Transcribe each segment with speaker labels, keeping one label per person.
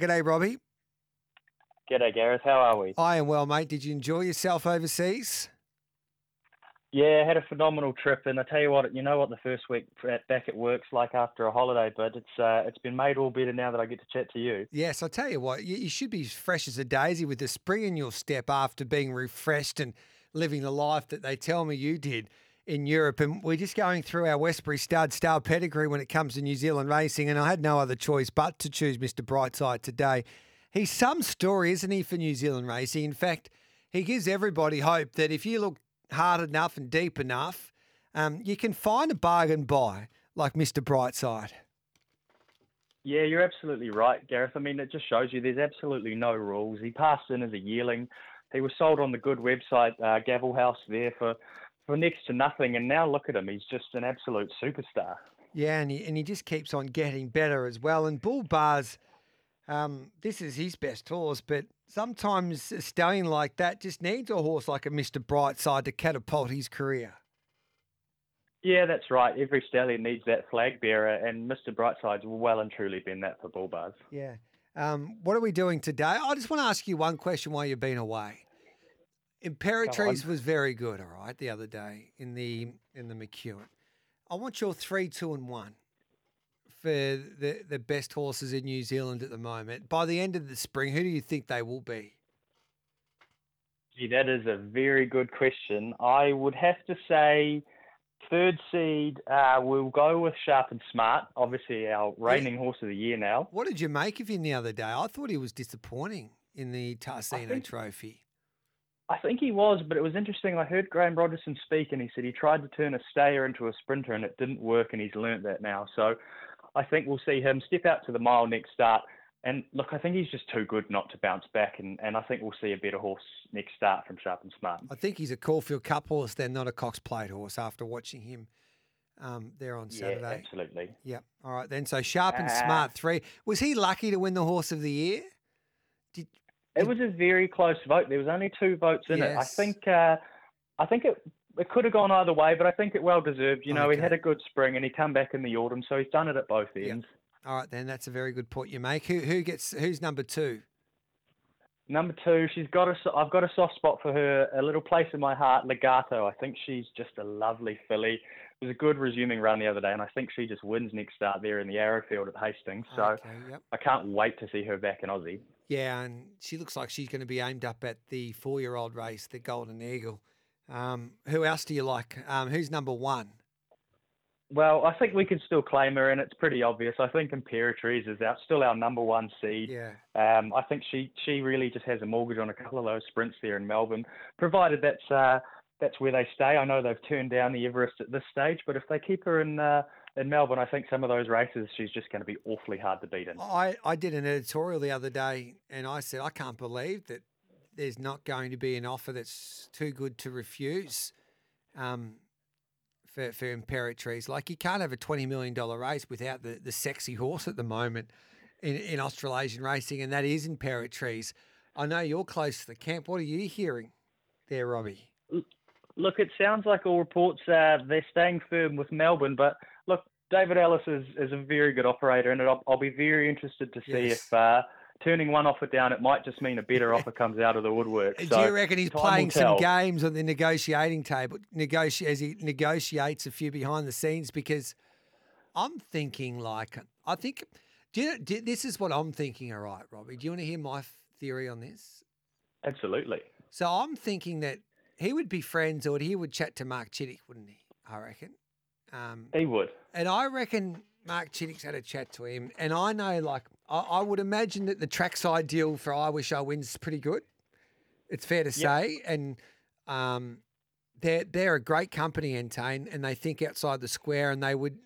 Speaker 1: G'day, Robbie.
Speaker 2: G'day, Gareth. How are we?
Speaker 1: I am well, mate. Did you enjoy yourself overseas?
Speaker 2: Yeah, I had a phenomenal trip, and I tell you what, you know what the first week at, back at work's like after a holiday, but it's uh, it's been made all better now that I get to chat to you.
Speaker 1: Yes, I tell you what, you, you should be fresh as a daisy with the spring in your step after being refreshed and living the life that they tell me you did in Europe. And we're just going through our Westbury Stud Star pedigree when it comes to New Zealand racing, and I had no other choice but to choose Mr. Brightside today. He's some story, isn't he, for New Zealand racing? In fact, he gives everybody hope that if you look hard enough and deep enough, um, you can find a bargain buy like Mr. Brightside.
Speaker 2: Yeah, you're absolutely right, Gareth. I mean, it just shows you there's absolutely no rules. He passed in as a yearling. He was sold on the good website, uh, Gavel House, there for, for next to nothing. And now look at him. He's just an absolute superstar.
Speaker 1: Yeah, and he, and he just keeps on getting better as well. And Bull Bars, um, this is his best horse, but sometimes a stallion like that just needs a horse like a Mr. Brightside to catapult his career.
Speaker 2: Yeah, that's right. Every stallion needs that flag bearer, and Mr. Brightside's well and truly been that for Bull Bars.
Speaker 1: Yeah. Um, what are we doing today? I just want to ask you one question while you've been away. Imperatrice was very good, all right, the other day in the in the McEwen. I want your three, two, and one for the the best horses in New Zealand at the moment. By the end of the spring, who do you think they will be?
Speaker 2: Gee, that is a very good question. I would have to say third seed, uh, we'll go with Sharp and Smart, obviously our reigning yeah. horse of the year now.
Speaker 1: What did you make of him the other day? I thought he was disappointing in the Tarzino think, Trophy.
Speaker 2: I think he was, but it was interesting. I heard Graham Rogerson speak, and he said he tried to turn a stayer into a sprinter, and it didn't work, and he's learnt that now. So I think we'll see him step out to the mile next start. And look, I think he's just too good not to bounce back, and, and I think we'll see a better horse next start from Sharp and Smart.
Speaker 1: I think he's a Caulfield Cup horse, then not a Cox Plate horse. After watching him um, there on Saturday,
Speaker 2: yeah, absolutely.
Speaker 1: Yep. All right then. So Sharp and uh, Smart three. Was he lucky to win the Horse of the Year?
Speaker 2: It was a very close vote. There was only two votes in yes. it. I think. Uh, I think it it could have gone either way, but I think it well deserved. You know, okay. he had a good spring and he come back in the autumn, so he's done it at both ends. Yep.
Speaker 1: All right, then that's a very good point you make. Who who gets who's number two?
Speaker 2: Number two, she's got a. I've got a soft spot for her, a little place in my heart. Legato. I think she's just a lovely filly. It was a good resuming run the other day, and I think she just wins next start there in the Arrowfield at Hastings. So okay, yep. I can't wait to see her back in Aussie.
Speaker 1: Yeah, and she looks like she's going to be aimed up at the four-year-old race, the Golden Eagle. Um, who else do you like? Um, who's number one?
Speaker 2: Well, I think we can still claim her, and it's pretty obvious. I think Imperatrice is our, still our number one seed.
Speaker 1: Yeah.
Speaker 2: Um, I think she she really just has a mortgage on a couple of those sprints there in Melbourne, provided that's uh, that's where they stay. I know they've turned down the Everest at this stage, but if they keep her in uh, in Melbourne, I think some of those races she's just going to be awfully hard to beat in.
Speaker 1: I, I did an editorial the other day, and I said I can't believe that there's not going to be an offer that's too good to refuse. Um, for, for Imperatrice. Like you can't have a twenty million dollar race without the, the sexy horse at the moment in, in Australasian racing, and that is Imperatrice. I know you're close to the camp. What are you hearing there, Robbie?
Speaker 2: Look, it sounds like all reports uh, they're staying firm with Melbourne, but look, David Ellis is, is a very good operator, and I'll, I'll be very interested to see yes. if uh, turning one offer down, it might just mean a better offer comes out of the woodwork.
Speaker 1: Do you reckon he's playing some games on the negotiating table, negoti- as he negotiates a few behind the scenes? Because I'm thinking like, I think, do you, do, this is what I'm thinking, all right, Robbie. Do you want to hear my theory on this?
Speaker 2: Absolutely.
Speaker 1: So I'm thinking that he would be friends or he would chat to Mark Chittick, wouldn't he? I reckon.
Speaker 2: Um, he would.
Speaker 1: And I reckon Mark Chittick's had a chat to him. And I know, like, I, I would imagine that the trackside deal for I Wish I Wins is pretty good. It's fair to say. Yep. And um, they're, they're a great company, Entain, and they think outside the square and they would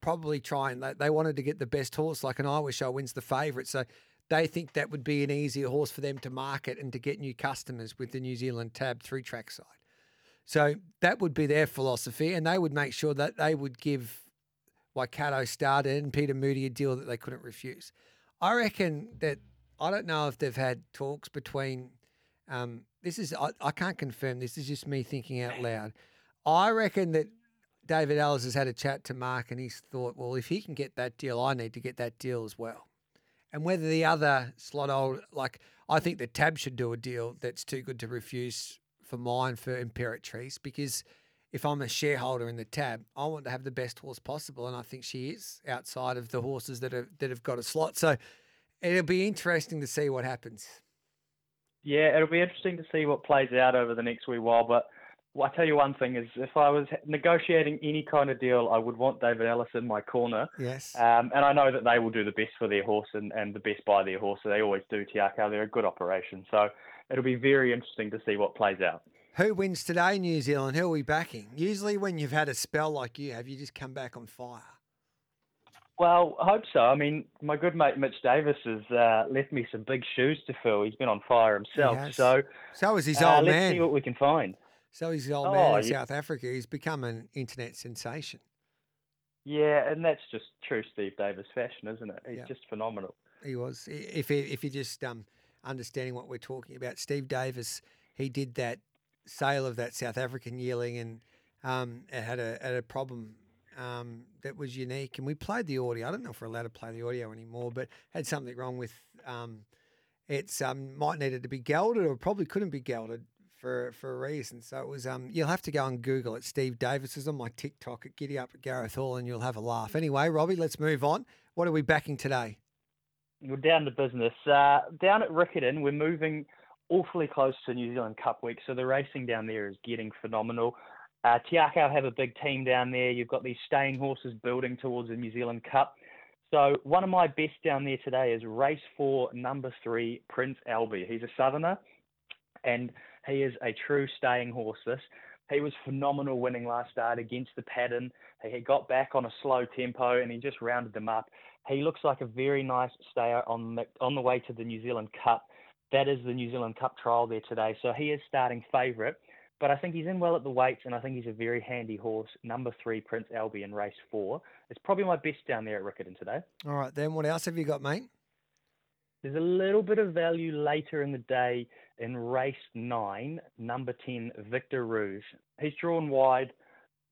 Speaker 1: probably try and they, they wanted to get the best horse, like an I Wish I Wins the favourite. So they think that would be an easier horse for them to market and to get new customers with the New Zealand tab through trackside. So that would be their philosophy, and they would make sure that they would give Waikato Stud and Peter Moody a deal that they couldn't refuse. I reckon that I don't know if they've had talks between. Um, this is I, I can't confirm. This is just me thinking out loud. I reckon that David Ellis has had a chat to Mark and he's thought, well, if he can get that deal, I need to get that deal as well. and whether the other slot old like I think the Tab should do a deal that's too good to refuse for mine for Imperatrice because if I'm a shareholder in the tab, I want to have the best horse possible, and I think she is outside of the horses that have that have got a slot. So it'll be interesting to see what happens.
Speaker 2: Yeah, it'll be interesting to see what plays out over the next wee while. But well, I tell you one thing is, if I was negotiating any kind of deal, I would want David Ellis in my corner.
Speaker 1: Yes.
Speaker 2: Um, and I know that they will do the best for their horse and, and the best by their horse. So they always do. Te Akau, they're a good operation. So it'll be very interesting to see what plays out.
Speaker 1: Who wins today, New Zealand? Who are we backing? Usually, when you've had a spell like you have, you just come back on fire.
Speaker 2: Well, I hope so. I mean, my good mate Mitch Davis has uh, left me some big shoes to fill. He's been on fire himself. So,
Speaker 1: so is his
Speaker 2: uh,
Speaker 1: old
Speaker 2: let's
Speaker 1: man.
Speaker 2: see what we can find.
Speaker 1: So he's the old oh, man in yeah. South Africa. He's become an internet sensation.
Speaker 2: Yeah, and that's just true Steve Davis fashion, isn't it? He's yeah. just phenomenal.
Speaker 1: He was. If if you're just um, understanding what we're talking about, Steve Davis, he did that sale of that South African yearling and um, it had a had a problem um, that was unique. And we played the audio. I don't know if we're allowed to play the audio anymore, but had something wrong with um, it's um, might needed to be gelded or probably couldn't be gelded for for a reason. So it was um, you'll have to go and Google it. Steve Davis is on my TikTok at Giddy Up at Gareth Hall, and you'll have a laugh. Anyway, Robbie, let's move on. What are we backing today?
Speaker 2: We're down to business. Uh, down at Riccarton, we're moving awfully close to New Zealand Cup week, so the racing down there is getting phenomenal. Uh, have a big team down there. You've got these staying horses building towards the New Zealand Cup. So one of my best down there today is race four, number three, Prince Albie. He's a southerner, and he is a true staying horse. This he was phenomenal winning last start against the pattern. He got back on a slow tempo and he just rounded them up. He looks like a very nice stayer on the on the way to the New Zealand Cup that is the New Zealand Cup trial there today. So he is starting favourite, but I think he's in well at the weights, and I think he's a very handy horse. Number three, Prince Albie in race four. It's probably my best down there at Riccarton today.
Speaker 1: All right, then what else have you got, mate?
Speaker 2: There's a little bit of value later in the day in race nine, number 10, Victor Rouge. He's drawn wide.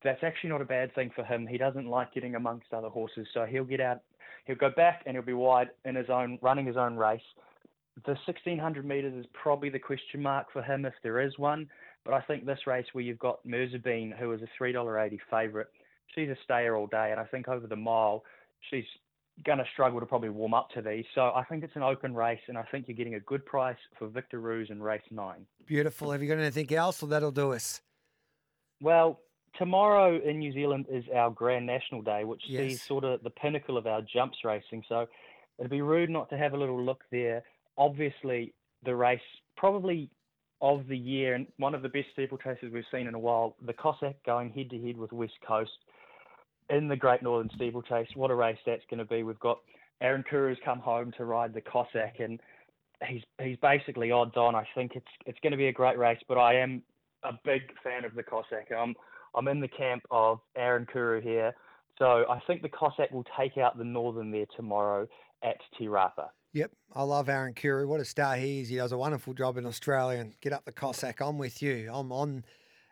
Speaker 2: That's actually not a bad thing for him. He doesn't like getting amongst other horses, so he'll get out, he'll go back and he'll be wide in his own, running his own race the 1600 metres is probably the question mark for him if there is one. But I think this race where you've got Merzabine, who is a $3.80 favourite, she's a stayer all day. And I think over the mile, she's going to struggle to probably warm up to these. So I think it's an open race, and I think you're getting a good price for Victor Rouge in race nine.
Speaker 1: Beautiful. Have you got anything else, or that'll do us?
Speaker 2: Well, tomorrow in New Zealand is our Grand National Day, which
Speaker 1: yes.
Speaker 2: sees sort of the pinnacle of our jumps racing. So it'd be rude not to have a little look there obviously the race probably of the year and one of the best steeplechases we've seen in a while. The Cossack going head to head with West Coast in the Great Northern Steeplechase. What a race that's going to be. We've got Aaron Kuru's come home to ride the Cossack and he's he's basically odds on. I think it's it's going to be a great race, but I am a big fan of the Cossack. I'm I'm in the camp of Aaron Kuru here. So I think the Cossack will take out the Northern there tomorrow at Te Rapa.
Speaker 1: Yep, I love Aaron Kuru. What a star he is. He does a wonderful job in Australia. And get up the Cossack. I'm with you. I'm on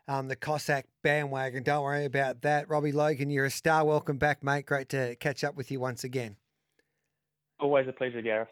Speaker 1: um, the Cossack bandwagon. Don't worry about that. Robbie Logan, you're a star. Welcome back, mate. Great to catch up with you once again.
Speaker 2: Always a pleasure, Gareth.